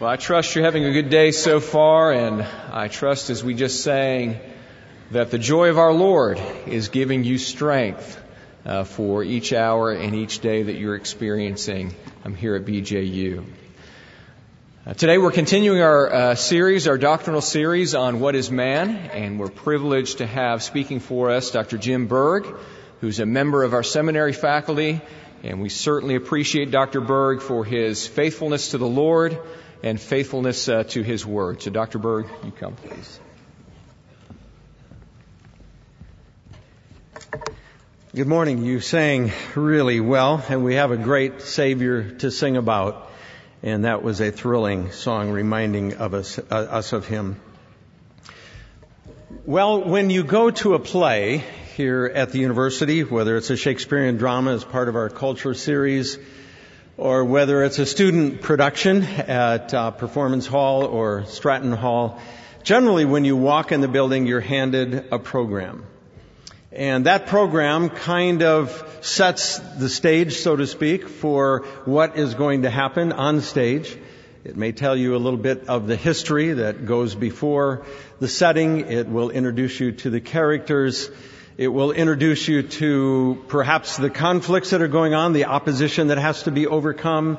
Well, I trust you're having a good day so far, and I trust as we just sang that the joy of our Lord is giving you strength uh, for each hour and each day that you're experiencing um, here at BJU. Uh, today we're continuing our uh, series, our doctrinal series on what is man, and we're privileged to have speaking for us Dr. Jim Berg, who's a member of our seminary faculty, and we certainly appreciate Dr. Berg for his faithfulness to the Lord and faithfulness uh, to His Word. So, Dr. Berg, you come, please. Good morning. You sang really well, and we have a great Savior to sing about. And that was a thrilling song reminding of us, uh, us of Him. Well, when you go to a play here at the university, whether it's a Shakespearean drama as part of our culture series, or whether it's a student production at uh, Performance Hall or Stratton Hall, generally when you walk in the building, you're handed a program. And that program kind of sets the stage, so to speak, for what is going to happen on stage. It may tell you a little bit of the history that goes before the setting. It will introduce you to the characters. It will introduce you to perhaps the conflicts that are going on, the opposition that has to be overcome,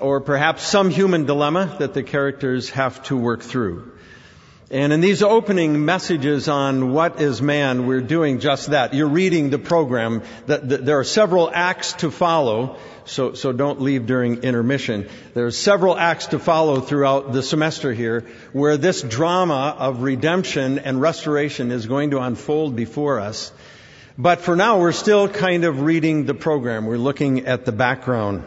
or perhaps some human dilemma that the characters have to work through. And in these opening messages on what is man, we're doing just that. You're reading the program. There are several acts to follow so, so don't leave during intermission. There are several acts to follow throughout the semester here where this drama of redemption and restoration is going to unfold before us. But for now, we're still kind of reading the program. We're looking at the background.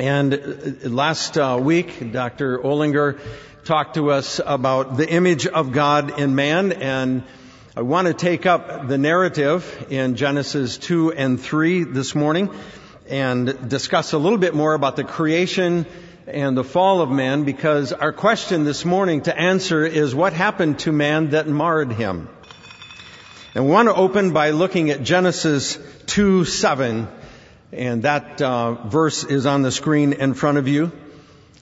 And uh, last uh, week, Dr. Olinger talked to us about the image of God in man and I want to take up the narrative in Genesis 2 and 3 this morning and discuss a little bit more about the creation and the fall of man because our question this morning to answer is what happened to man that marred him? And we want to open by looking at Genesis 2 7, and that uh, verse is on the screen in front of you.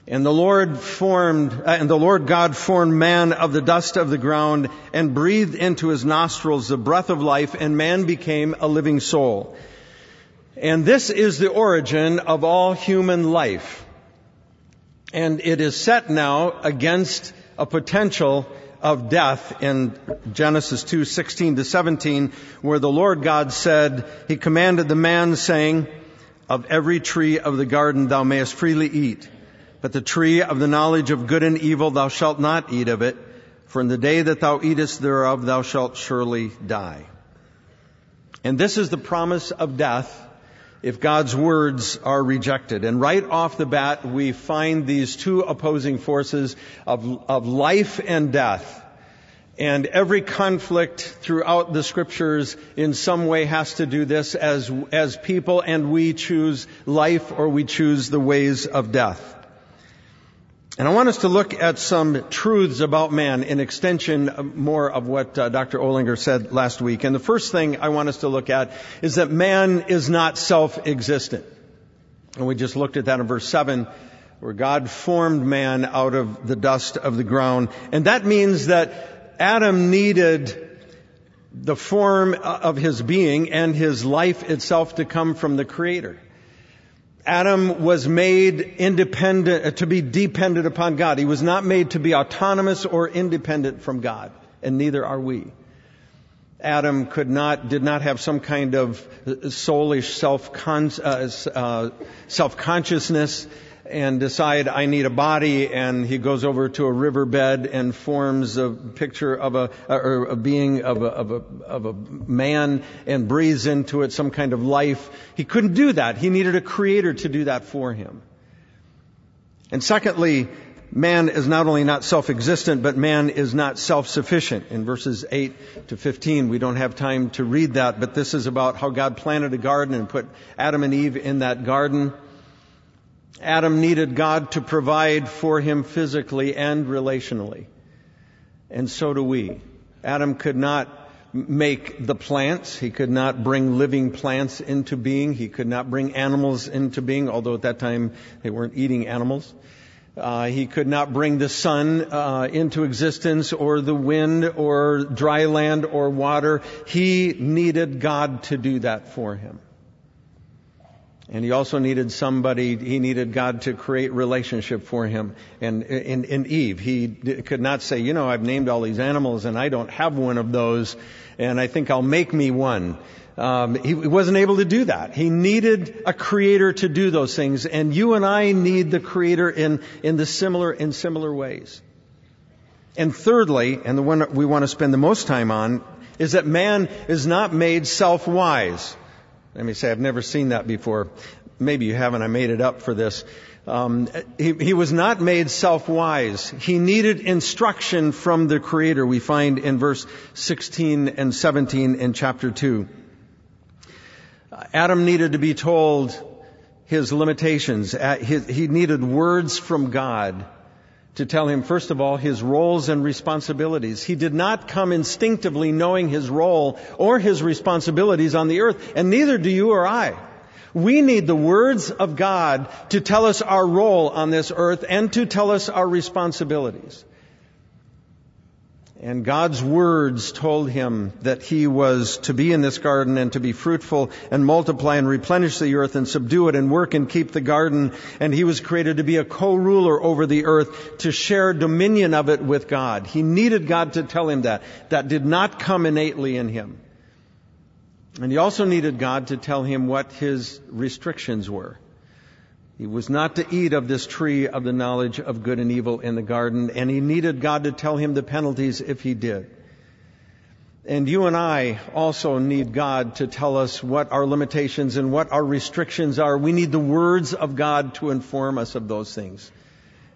And the Lord formed, uh, and the Lord God formed man of the dust of the ground and breathed into his nostrils the breath of life, and man became a living soul. And this is the origin of all human life. And it is set now against a potential of death in Genesis 2, 16 to 17, where the Lord God said, He commanded the man saying, of every tree of the garden thou mayest freely eat, but the tree of the knowledge of good and evil thou shalt not eat of it, for in the day that thou eatest thereof thou shalt surely die. And this is the promise of death if God's words are rejected. And right off the bat, we find these two opposing forces of, of life and death. And every conflict throughout the scriptures in some way has to do this as, as people and we choose life or we choose the ways of death. And I want us to look at some truths about man in extension more of what uh, Dr. Olinger said last week. And the first thing I want us to look at is that man is not self-existent. And we just looked at that in verse 7 where God formed man out of the dust of the ground. And that means that Adam needed the form of his being and his life itself to come from the Creator. Adam was made independent, to be dependent upon God. He was not made to be autonomous or independent from God, and neither are we. Adam could not, did not have some kind of soulish self uh, uh, self consciousness and decide I need a body and he goes over to a riverbed and forms a picture of a, or a being of a, of a, of a man and breathes into it some kind of life. He couldn't do that. He needed a creator to do that for him. And secondly, man is not only not self-existent, but man is not self-sufficient. In verses 8 to 15, we don't have time to read that, but this is about how God planted a garden and put Adam and Eve in that garden. Adam needed God to provide for him physically and relationally. And so do we. Adam could not make the plants. He could not bring living plants into being. He could not bring animals into being, although at that time they weren't eating animals. Uh, he could not bring the sun uh, into existence or the wind or dry land or water. He needed God to do that for him. And he also needed somebody, he needed God to create relationship for him. And in, Eve, he could not say, you know, I've named all these animals and I don't have one of those and I think I'll make me one. Um, he wasn't able to do that. He needed a creator to do those things, and you and I need the creator in in the similar in similar ways. And thirdly, and the one we want to spend the most time on, is that man is not made self-wise. Let me say, I've never seen that before. Maybe you haven't. I made it up for this. Um, he, he, was not made self-wise. He needed instruction from the Creator. We find in verse 16 and 17 in chapter 2. Adam needed to be told his limitations. He needed words from God to tell him, first of all, his roles and responsibilities. He did not come instinctively knowing his role or his responsibilities on the earth, and neither do you or I. We need the words of God to tell us our role on this earth and to tell us our responsibilities. And God's words told him that he was to be in this garden and to be fruitful and multiply and replenish the earth and subdue it and work and keep the garden. And he was created to be a co-ruler over the earth, to share dominion of it with God. He needed God to tell him that. That did not come innately in him. And he also needed God to tell him what his restrictions were. He was not to eat of this tree of the knowledge of good and evil in the garden, and he needed God to tell him the penalties if he did. And you and I also need God to tell us what our limitations and what our restrictions are. We need the words of God to inform us of those things.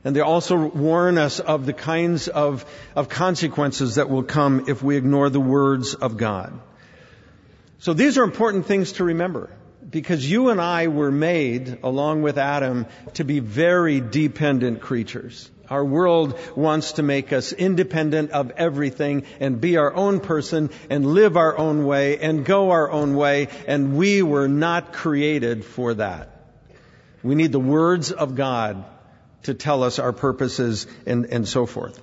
And they also warn us of the kinds of, of consequences that will come if we ignore the words of God. So these are important things to remember because you and I were made, along with Adam, to be very dependent creatures. Our world wants to make us independent of everything and be our own person and live our own way and go our own way, and we were not created for that. We need the words of God to tell us our purposes and, and so forth.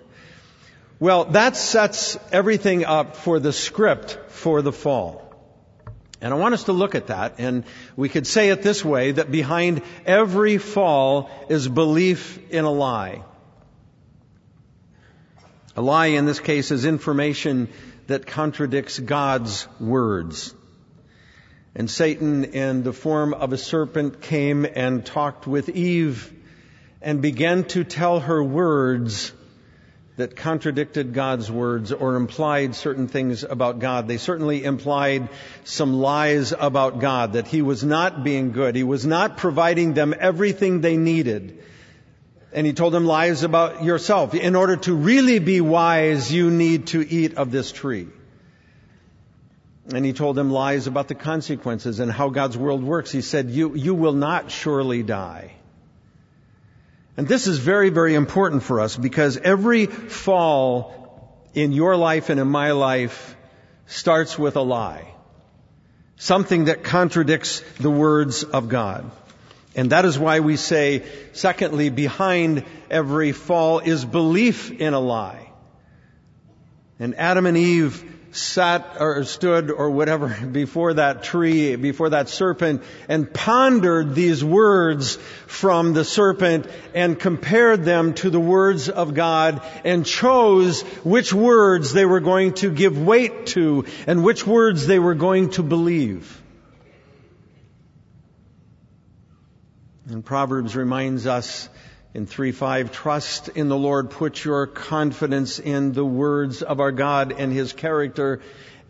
Well, that sets everything up for the script for the fall. And I want us to look at that, and we could say it this way, that behind every fall is belief in a lie. A lie in this case is information that contradicts God's words. And Satan, in the form of a serpent, came and talked with Eve and began to tell her words that contradicted God's words or implied certain things about God. They certainly implied some lies about God, that He was not being good. He was not providing them everything they needed. And He told them lies about yourself. In order to really be wise, you need to eat of this tree. And he told them lies about the consequences and how God's world works. He said, you, you will not surely die. And this is very, very important for us because every fall in your life and in my life starts with a lie. Something that contradicts the words of God. And that is why we say, secondly, behind every fall is belief in a lie. And Adam and Eve sat or stood or whatever before that tree, before that serpent, and pondered these words from the serpent and compared them to the words of God and chose which words they were going to give weight to and which words they were going to believe. And Proverbs reminds us in 3-5, trust in the Lord, put your confidence in the words of our God and His character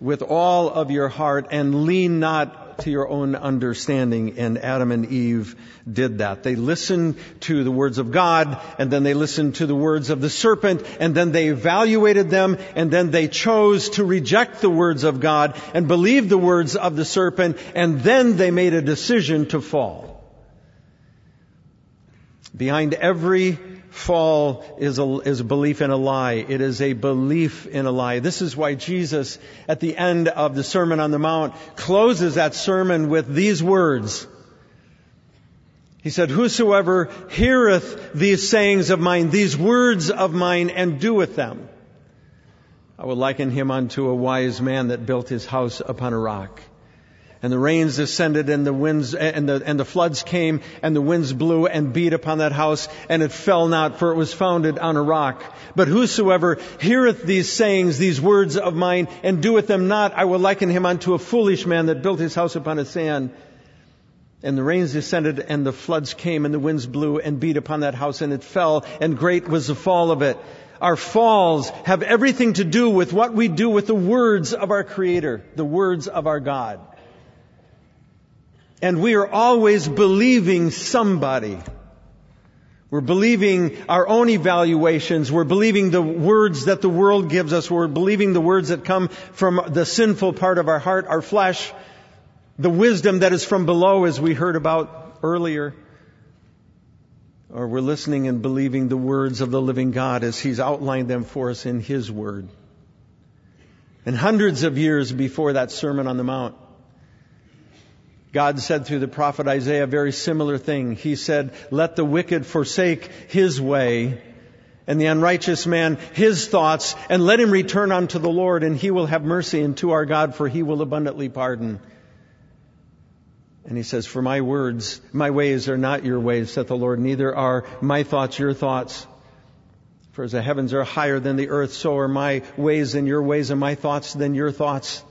with all of your heart and lean not to your own understanding. And Adam and Eve did that. They listened to the words of God and then they listened to the words of the serpent and then they evaluated them and then they chose to reject the words of God and believe the words of the serpent and then they made a decision to fall. Behind every fall is a, is a belief in a lie. It is a belief in a lie. This is why Jesus, at the end of the Sermon on the Mount, closes that sermon with these words. He said, Whosoever heareth these sayings of mine, these words of mine, and doeth them, I will liken him unto a wise man that built his house upon a rock. And the rains descended and the winds and the, and the floods came and the winds blew and beat upon that house and it fell not for it was founded on a rock. But whosoever heareth these sayings, these words of mine and doeth them not, I will liken him unto a foolish man that built his house upon a sand. And the rains descended and the floods came and the winds blew and beat upon that house and it fell and great was the fall of it. Our falls have everything to do with what we do with the words of our Creator, the words of our God. And we are always believing somebody. We're believing our own evaluations. We're believing the words that the world gives us. We're believing the words that come from the sinful part of our heart, our flesh, the wisdom that is from below as we heard about earlier. Or we're listening and believing the words of the living God as He's outlined them for us in His Word. And hundreds of years before that Sermon on the Mount, God said through the prophet Isaiah a very similar thing. He said, let the wicked forsake his way and the unrighteous man his thoughts and let him return unto the Lord and he will have mercy unto our God for he will abundantly pardon. And he says, for my words, my ways are not your ways, saith the Lord, neither are my thoughts your thoughts. For as the heavens are higher than the earth, so are my ways than your ways and my thoughts than your thoughts.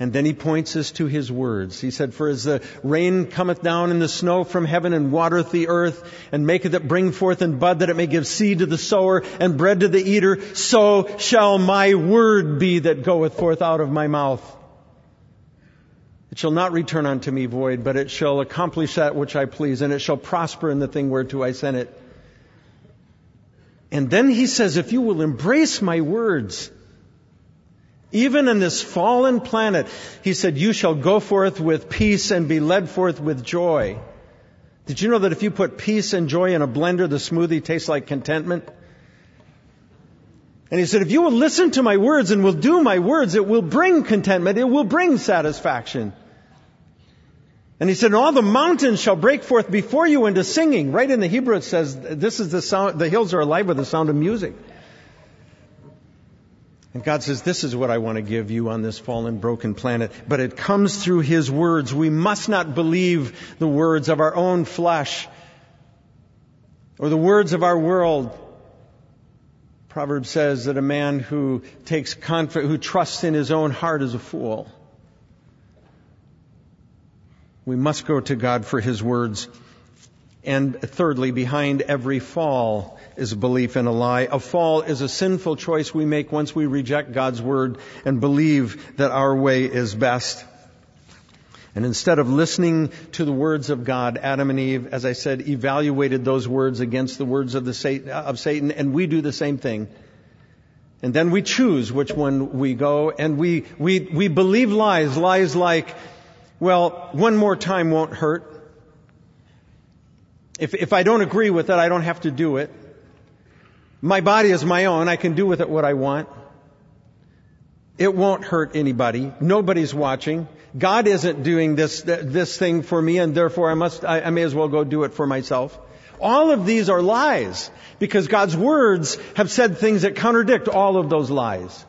And then he points us to his words. He said, For as the rain cometh down and the snow from heaven and watereth the earth and maketh it bring forth and bud that it may give seed to the sower and bread to the eater, so shall my word be that goeth forth out of my mouth. It shall not return unto me void, but it shall accomplish that which I please, and it shall prosper in the thing whereto I sent it. And then he says, if you will embrace my words, even in this fallen planet, he said, you shall go forth with peace and be led forth with joy. Did you know that if you put peace and joy in a blender, the smoothie tastes like contentment? And he said, if you will listen to my words and will do my words, it will bring contentment. It will bring satisfaction. And he said, and all the mountains shall break forth before you into singing. Right in the Hebrew it says, this is the sound, the hills are alive with the sound of music. And God says, this is what I want to give you on this fallen, broken planet. But it comes through His words. We must not believe the words of our own flesh or the words of our world. Proverbs says that a man who takes confidence, who trusts in his own heart is a fool. We must go to God for His words. And thirdly, behind every fall is a belief in a lie. A fall is a sinful choice we make once we reject God's word and believe that our way is best. And instead of listening to the words of God, Adam and Eve, as I said, evaluated those words against the words of, the Satan, of Satan, and we do the same thing. And then we choose which one we go, and we, we, we believe lies, lies like, well, one more time won't hurt. If, if I don't agree with it, I don't have to do it. My body is my own. I can do with it what I want. It won't hurt anybody. Nobody's watching. God isn't doing this, this thing for me and therefore I must, I, I may as well go do it for myself. All of these are lies because God's words have said things that contradict all of those lies.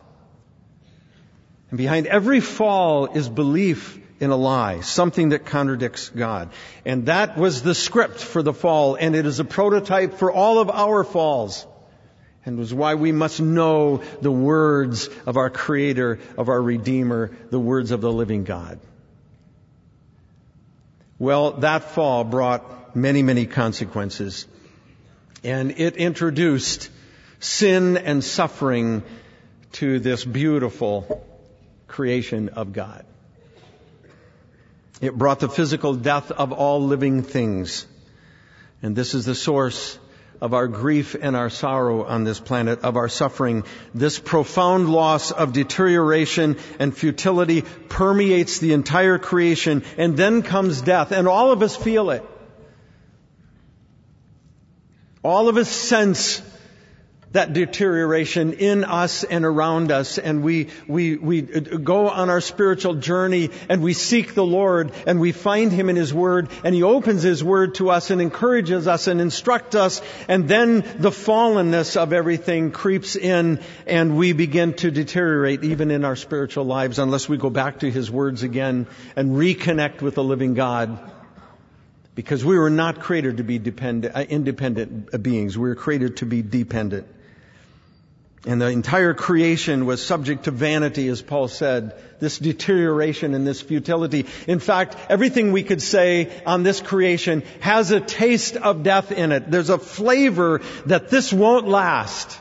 And behind every fall is belief in a lie, something that contradicts God. And that was the script for the fall, and it is a prototype for all of our falls. And was why we must know the words of our Creator, of our Redeemer, the words of the living God. Well, that fall brought many, many consequences. And it introduced sin and suffering to this beautiful creation of God. It brought the physical death of all living things. And this is the source of our grief and our sorrow on this planet, of our suffering. This profound loss of deterioration and futility permeates the entire creation, and then comes death, and all of us feel it. All of us sense that deterioration in us and around us and we, we, we go on our spiritual journey and we seek the Lord and we find Him in His Word and He opens His Word to us and encourages us and instructs us and then the fallenness of everything creeps in and we begin to deteriorate even in our spiritual lives unless we go back to His words again and reconnect with the living God. Because we were not created to be dependent, uh, independent beings. We were created to be dependent. And the entire creation was subject to vanity, as Paul said, this deterioration and this futility. In fact, everything we could say on this creation has a taste of death in it. There's a flavor that this won't last.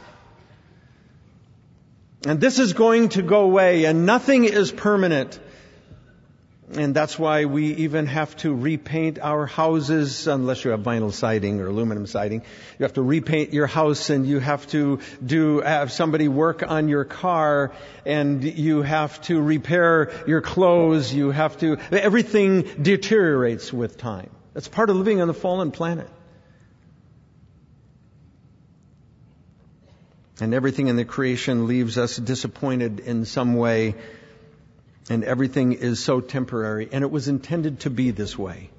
And this is going to go away and nothing is permanent. And that's why we even have to repaint our houses, unless you have vinyl siding or aluminum siding. You have to repaint your house and you have to do, have somebody work on your car and you have to repair your clothes. You have to, everything deteriorates with time. That's part of living on the fallen planet. And everything in the creation leaves us disappointed in some way and everything is so temporary, and it was intended to be this way.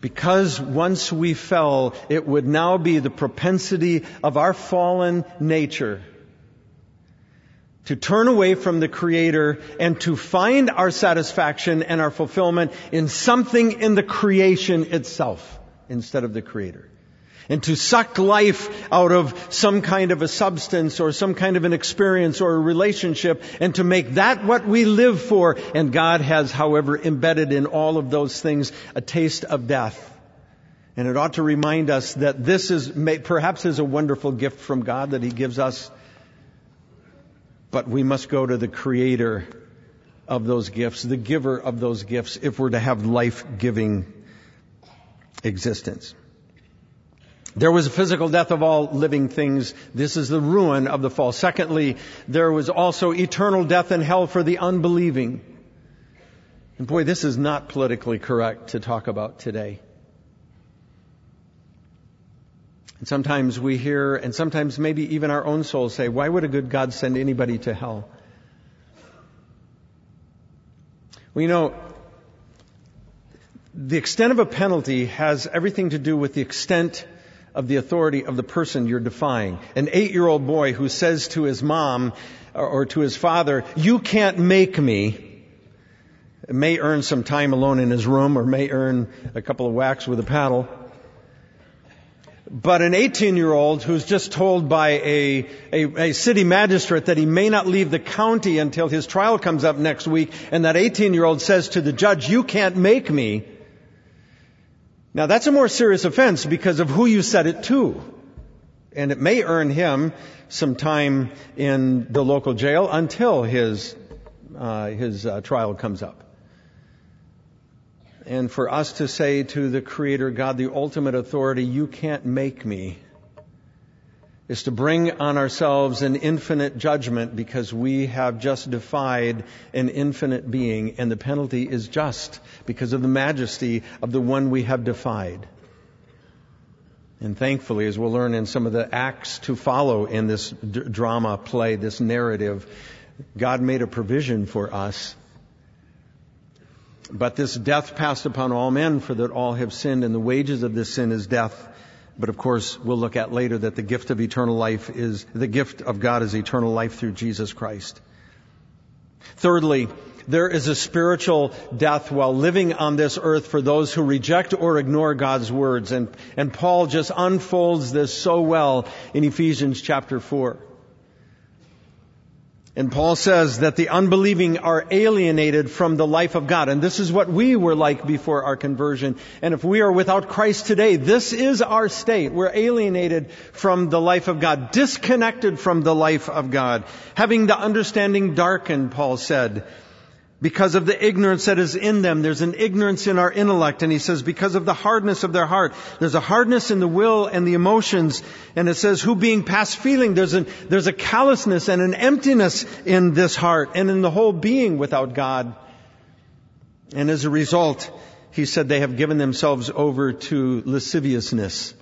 Because once we fell, it would now be the propensity of our fallen nature to turn away from the Creator and to find our satisfaction and our fulfillment in something in the creation itself instead of the Creator and to suck life out of some kind of a substance or some kind of an experience or a relationship and to make that what we live for. And God has, however, embedded in all of those things a taste of death. And it ought to remind us that this is, perhaps is a wonderful gift from God that He gives us, but we must go to the Creator of those gifts, the giver of those gifts, if we're to have life-giving existence. There was a physical death of all living things. This is the ruin of the fall. Secondly, there was also eternal death in hell for the unbelieving. And boy, this is not politically correct to talk about today. And sometimes we hear, and sometimes maybe even our own souls say, why would a good God send anybody to hell? Well, you know, the extent of a penalty has everything to do with the extent of the authority of the person you're defying. An eight year old boy who says to his mom or to his father, you can't make me, may earn some time alone in his room or may earn a couple of whacks with a paddle. But an 18 year old who's just told by a, a, a, city magistrate that he may not leave the county until his trial comes up next week, and that 18 year old says to the judge, you can't make me, now that's a more serious offense because of who you said it to. And it may earn him some time in the local jail until his, uh, his uh, trial comes up. And for us to say to the Creator God, the ultimate authority, you can't make me, is to bring on ourselves an infinite judgment because we have just defied an infinite being, and the penalty is just because of the majesty of the one we have defied. And thankfully, as we'll learn in some of the acts to follow in this d- drama play, this narrative, God made a provision for us. But this death passed upon all men, for that all have sinned, and the wages of this sin is death. But of course, we'll look at later that the gift of eternal life is, the gift of God is eternal life through Jesus Christ. Thirdly, there is a spiritual death while living on this earth for those who reject or ignore God's words. And, and Paul just unfolds this so well in Ephesians chapter 4. And Paul says that the unbelieving are alienated from the life of God. And this is what we were like before our conversion. And if we are without Christ today, this is our state. We're alienated from the life of God, disconnected from the life of God, having the understanding darkened, Paul said because of the ignorance that is in them. There's an ignorance in our intellect. And he says, because of the hardness of their heart. There's a hardness in the will and the emotions. And it says, who being past feeling, there's, a there's a callousness and an emptiness in this heart and in the whole being without God. And as a result, he said they have given themselves over to lasciviousness.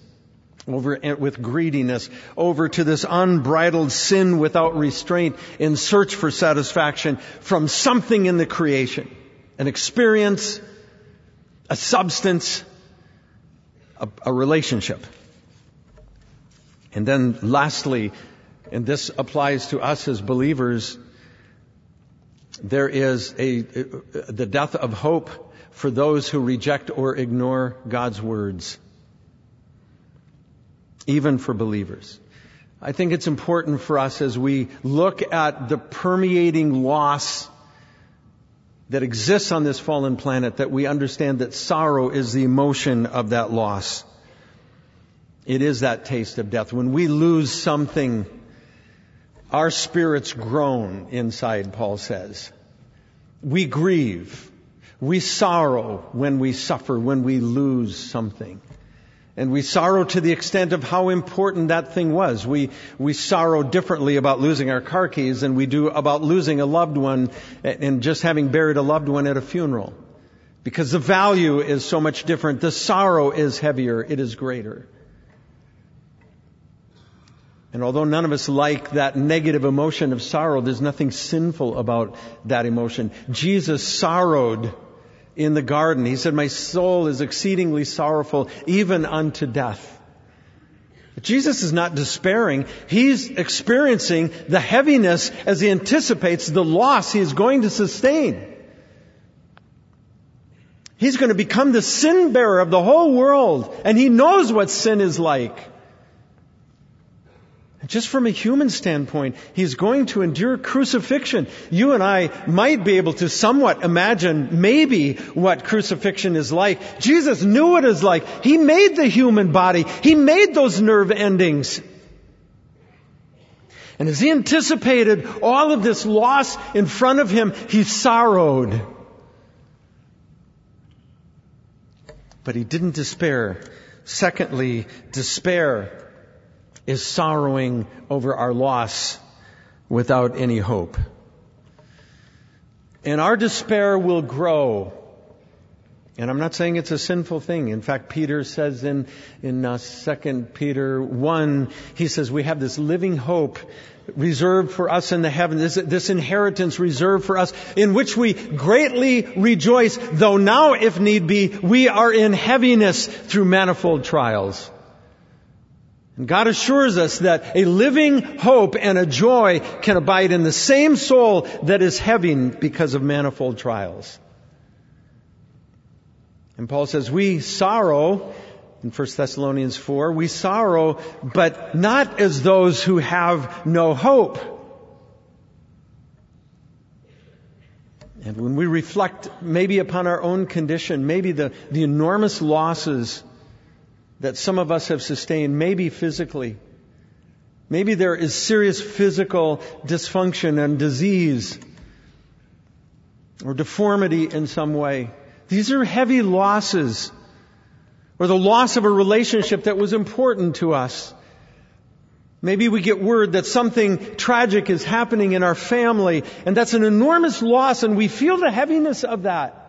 Over with greediness, over to this unbridled sin without restraint in search for satisfaction from something in the creation. An experience, a substance, a, a relationship. And then lastly, and this applies to us as believers, there is a, the death of hope for those who reject or ignore God's words. Even for believers. I think it's important for us as we look at the permeating loss that exists on this fallen planet that we understand that sorrow is the emotion of that loss. It is that taste of death. When we lose something, our spirits groan inside, Paul says. We grieve. We sorrow when we suffer, when we lose something. And we sorrow to the extent of how important that thing was. We, we sorrow differently about losing our car keys than we do about losing a loved one and just having buried a loved one at a funeral. Because the value is so much different. The sorrow is heavier. It is greater. And although none of us like that negative emotion of sorrow, there's nothing sinful about that emotion. Jesus sorrowed in the garden. He said, My soul is exceedingly sorrowful, even unto death. But Jesus is not despairing. He's experiencing the heaviness as he anticipates the loss he is going to sustain. He's going to become the sin bearer of the whole world, and he knows what sin is like. Just from a human standpoint, he's going to endure crucifixion. You and I might be able to somewhat imagine maybe what crucifixion is like. Jesus knew what it was like. He made the human body. He made those nerve endings. And as he anticipated all of this loss in front of him, he sorrowed. But he didn't despair. Secondly, despair is sorrowing over our loss without any hope. And our despair will grow. And I'm not saying it's a sinful thing. In fact, Peter says in, in uh, 2 Peter 1, he says we have this living hope reserved for us in the heaven, this, this inheritance reserved for us, in which we greatly rejoice, though now, if need be, we are in heaviness through manifold trials. And God assures us that a living hope and a joy can abide in the same soul that is heavy because of manifold trials. And Paul says, we sorrow, in 1 Thessalonians 4, we sorrow, but not as those who have no hope. And when we reflect maybe upon our own condition, maybe the, the enormous losses that some of us have sustained, maybe physically. Maybe there is serious physical dysfunction and disease or deformity in some way. These are heavy losses. Or the loss of a relationship that was important to us. Maybe we get word that something tragic is happening in our family, and that's an enormous loss, and we feel the heaviness of that.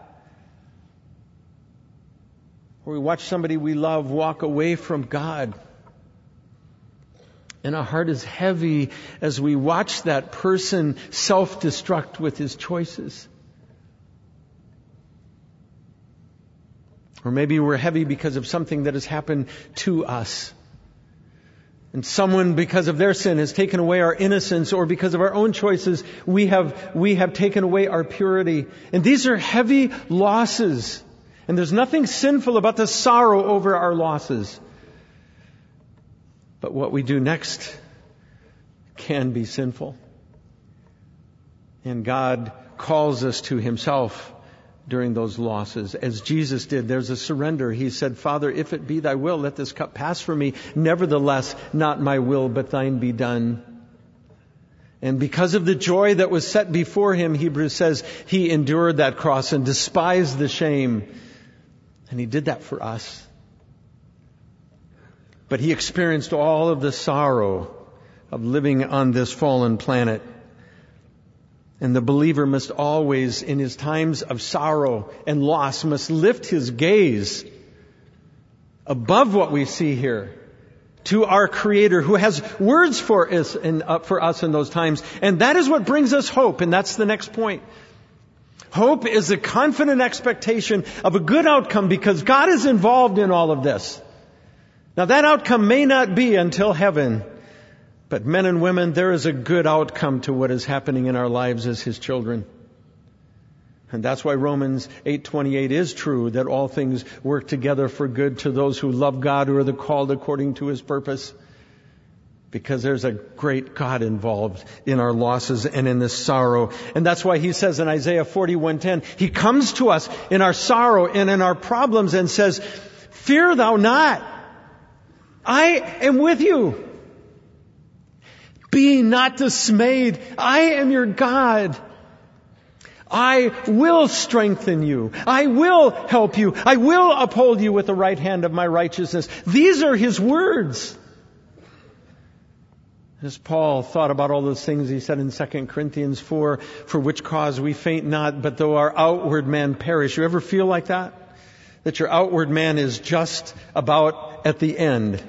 Or we watch somebody we love walk away from God. And our heart is heavy as we watch that person self-destruct with his choices. Or maybe we're heavy because of something that has happened to us. And someone, because of their sin, has taken away our innocence, or because of our own choices, we have, we have taken away our purity. And these are heavy losses. And there's nothing sinful about the sorrow over our losses. But what we do next can be sinful. And God calls us to Himself during those losses. As Jesus did, there's a surrender. He said, Father, if it be thy will, let this cup pass from me. Nevertheless, not my will, but thine be done. And because of the joy that was set before him, Hebrews says, he endured that cross and despised the shame and He did that for us. But He experienced all of the sorrow of living on this fallen planet. And the believer must always, in his times of sorrow and loss, must lift his gaze above what we see here to our Creator who has words for us, in, uh, for us in those times. And that is what brings us hope. And that's the next point. Hope is a confident expectation of a good outcome because God is involved in all of this. Now that outcome may not be until heaven, but men and women, there is a good outcome to what is happening in our lives as His children. And that's why Romans 8:28 is true that all things work together for good to those who love God who are the called according to his purpose. Because there's a great God involved in our losses and in this sorrow. And that's why he says in Isaiah 41:10, he comes to us in our sorrow and in our problems and says, "Fear thou not. I am with you. Be not dismayed. I am your God." I will strengthen you. I will help you. I will uphold you with the right hand of my righteousness. These are his words. As Paul thought about all those things he said in 2 Corinthians 4, for which cause we faint not, but though our outward man perish. You ever feel like that? That your outward man is just about at the end.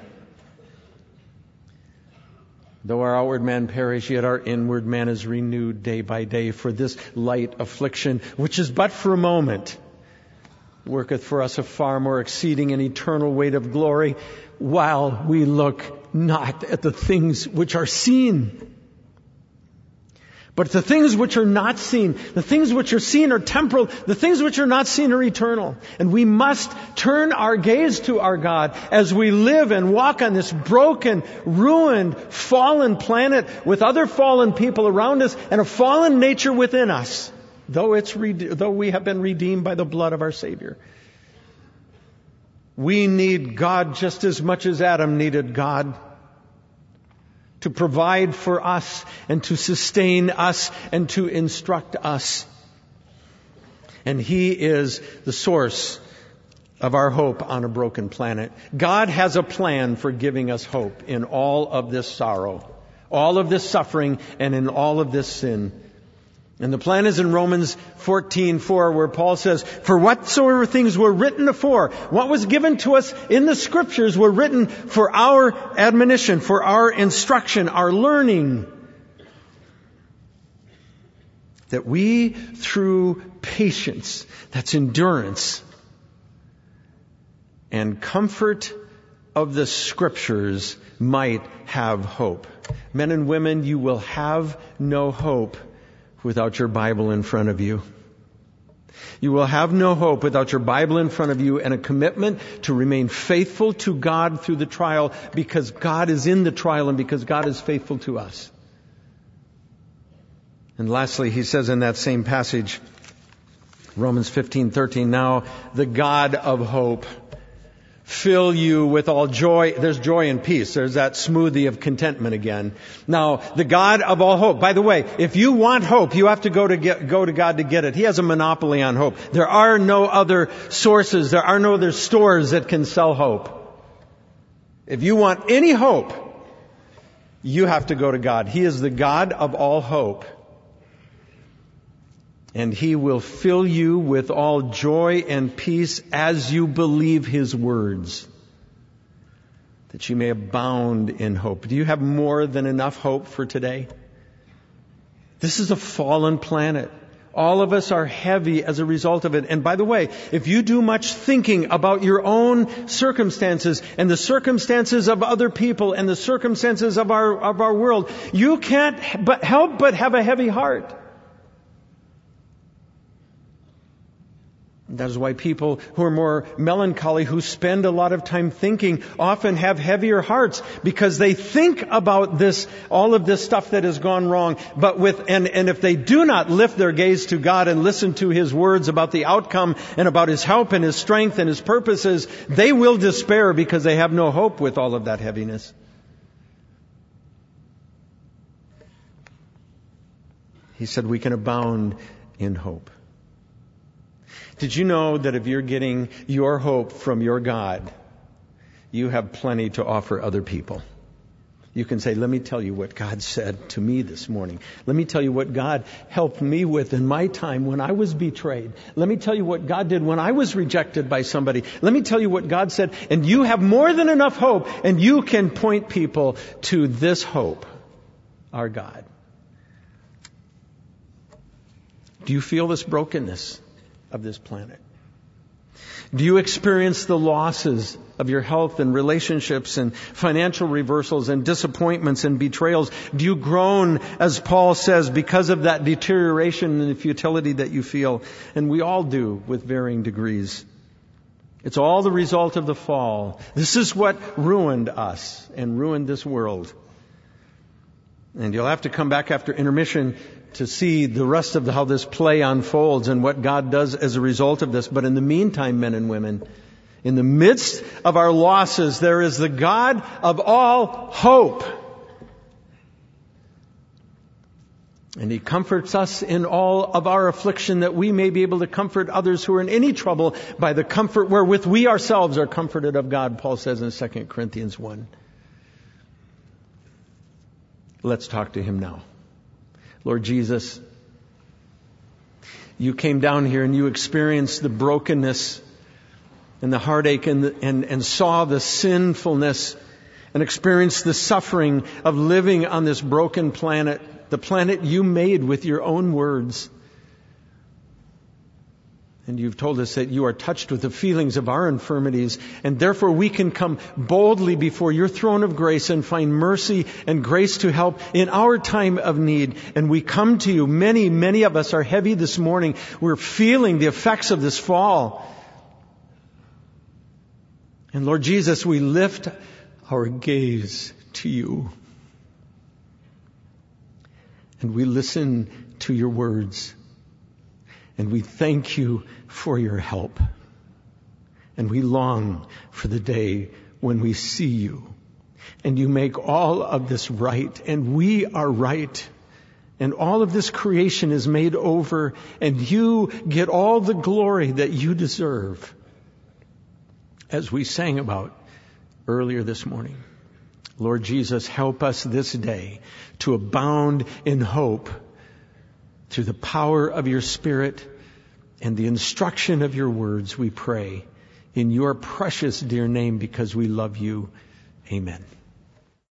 Though our outward man perish, yet our inward man is renewed day by day. For this light affliction, which is but for a moment, worketh for us a far more exceeding and eternal weight of glory, while we look not at the things which are seen but the things which are not seen, the things which are seen are temporal, the things which are not seen are eternal. And we must turn our gaze to our God as we live and walk on this broken, ruined, fallen planet with other fallen people around us and a fallen nature within us, though it's, though we have been redeemed by the blood of our Savior. We need God just as much as Adam needed God to provide for us and to sustain us and to instruct us. And He is the source of our hope on a broken planet. God has a plan for giving us hope in all of this sorrow, all of this suffering, and in all of this sin. And the plan is in Romans 14:4 where Paul says, "For whatsoever things were written afore, what was given to us in the scriptures were written for our admonition, for our instruction, our learning." That we through patience, that's endurance, and comfort of the scriptures might have hope. Men and women, you will have no hope without your Bible in front of you. You will have no hope without your Bible in front of you and a commitment to remain faithful to God through the trial because God is in the trial and because God is faithful to us. And lastly, he says in that same passage, Romans 15:13, now the God of hope fill you with all joy. There's joy and peace. There's that smoothie of contentment again. Now, the God of all hope. By the way, if you want hope, you have to go to get, go to God to get it. He has a monopoly on hope. There are no other sources. There are no other stores that can sell hope. If you want any hope, you have to go to God. He is the God of all hope and he will fill you with all joy and peace as you believe his words, that you may abound in hope. Do you have more than enough hope for today? This is a fallen planet. All of us are heavy as a result of it. And by the way, if you do much thinking about your own circumstances and the circumstances of other people and the circumstances of our, of our world, you can't but help but have a heavy heart. That is why people who are more melancholy, who spend a lot of time thinking, often have heavier hearts because they think about this, all of this stuff that has gone wrong. But with, and, and if they do not lift their gaze to God and listen to His words about the outcome and about His help and His strength and His purposes, they will despair because they have no hope with all of that heaviness. He said we can abound in hope. Did you know that if you're getting your hope from your God, you have plenty to offer other people? you can say, let me tell you what God said to me this morning. Let me tell you what God helped me with in my time when I was betrayed. Let me tell you what God did when I was rejected by somebody. Let me tell you what God said. And you have more than enough hope and you can point people to this hope, our God. Do you feel this brokenness of this planet? Do you experience the losses of your health and relationships and financial reversals and disappointments and betrayals? Do you groan, as Paul says, because of that deterioration and the futility that you feel? And we all do with varying degrees. It's all the result of the fall. This is what ruined us and ruined this world. And you'll have to come back after intermission to see the rest of how this play unfolds and what God does as a result of this. But in the meantime, men and women, in the midst of our losses, there is the God of all hope. And He comforts us in all of our affliction that we may be able to comfort others who are in any trouble by the comfort wherewith we ourselves are comforted of God, Paul says in 2 Corinthians 1. Let's talk to Him now. Lord Jesus, you came down here and you experienced the brokenness and the heartache and, the, and, and saw the sinfulness and experienced the suffering of living on this broken planet, the planet you made with your own words. And you've told us that you are touched with the feelings of our infirmities, and therefore we can come boldly before your throne of grace and find mercy and grace to help in our time of need. And we come to you. Many, many of us are heavy this morning. We're feeling the effects of this fall. And Lord Jesus, we lift our gaze to you. And we listen to your words. And we thank you for your help. And we long for the day when we see you. And you make all of this right. And we are right. And all of this creation is made over. And you get all the glory that you deserve. As we sang about earlier this morning. Lord Jesus, help us this day to abound in hope through the power of your Spirit and the instruction of your words, we pray in your precious dear name because we love you. Amen.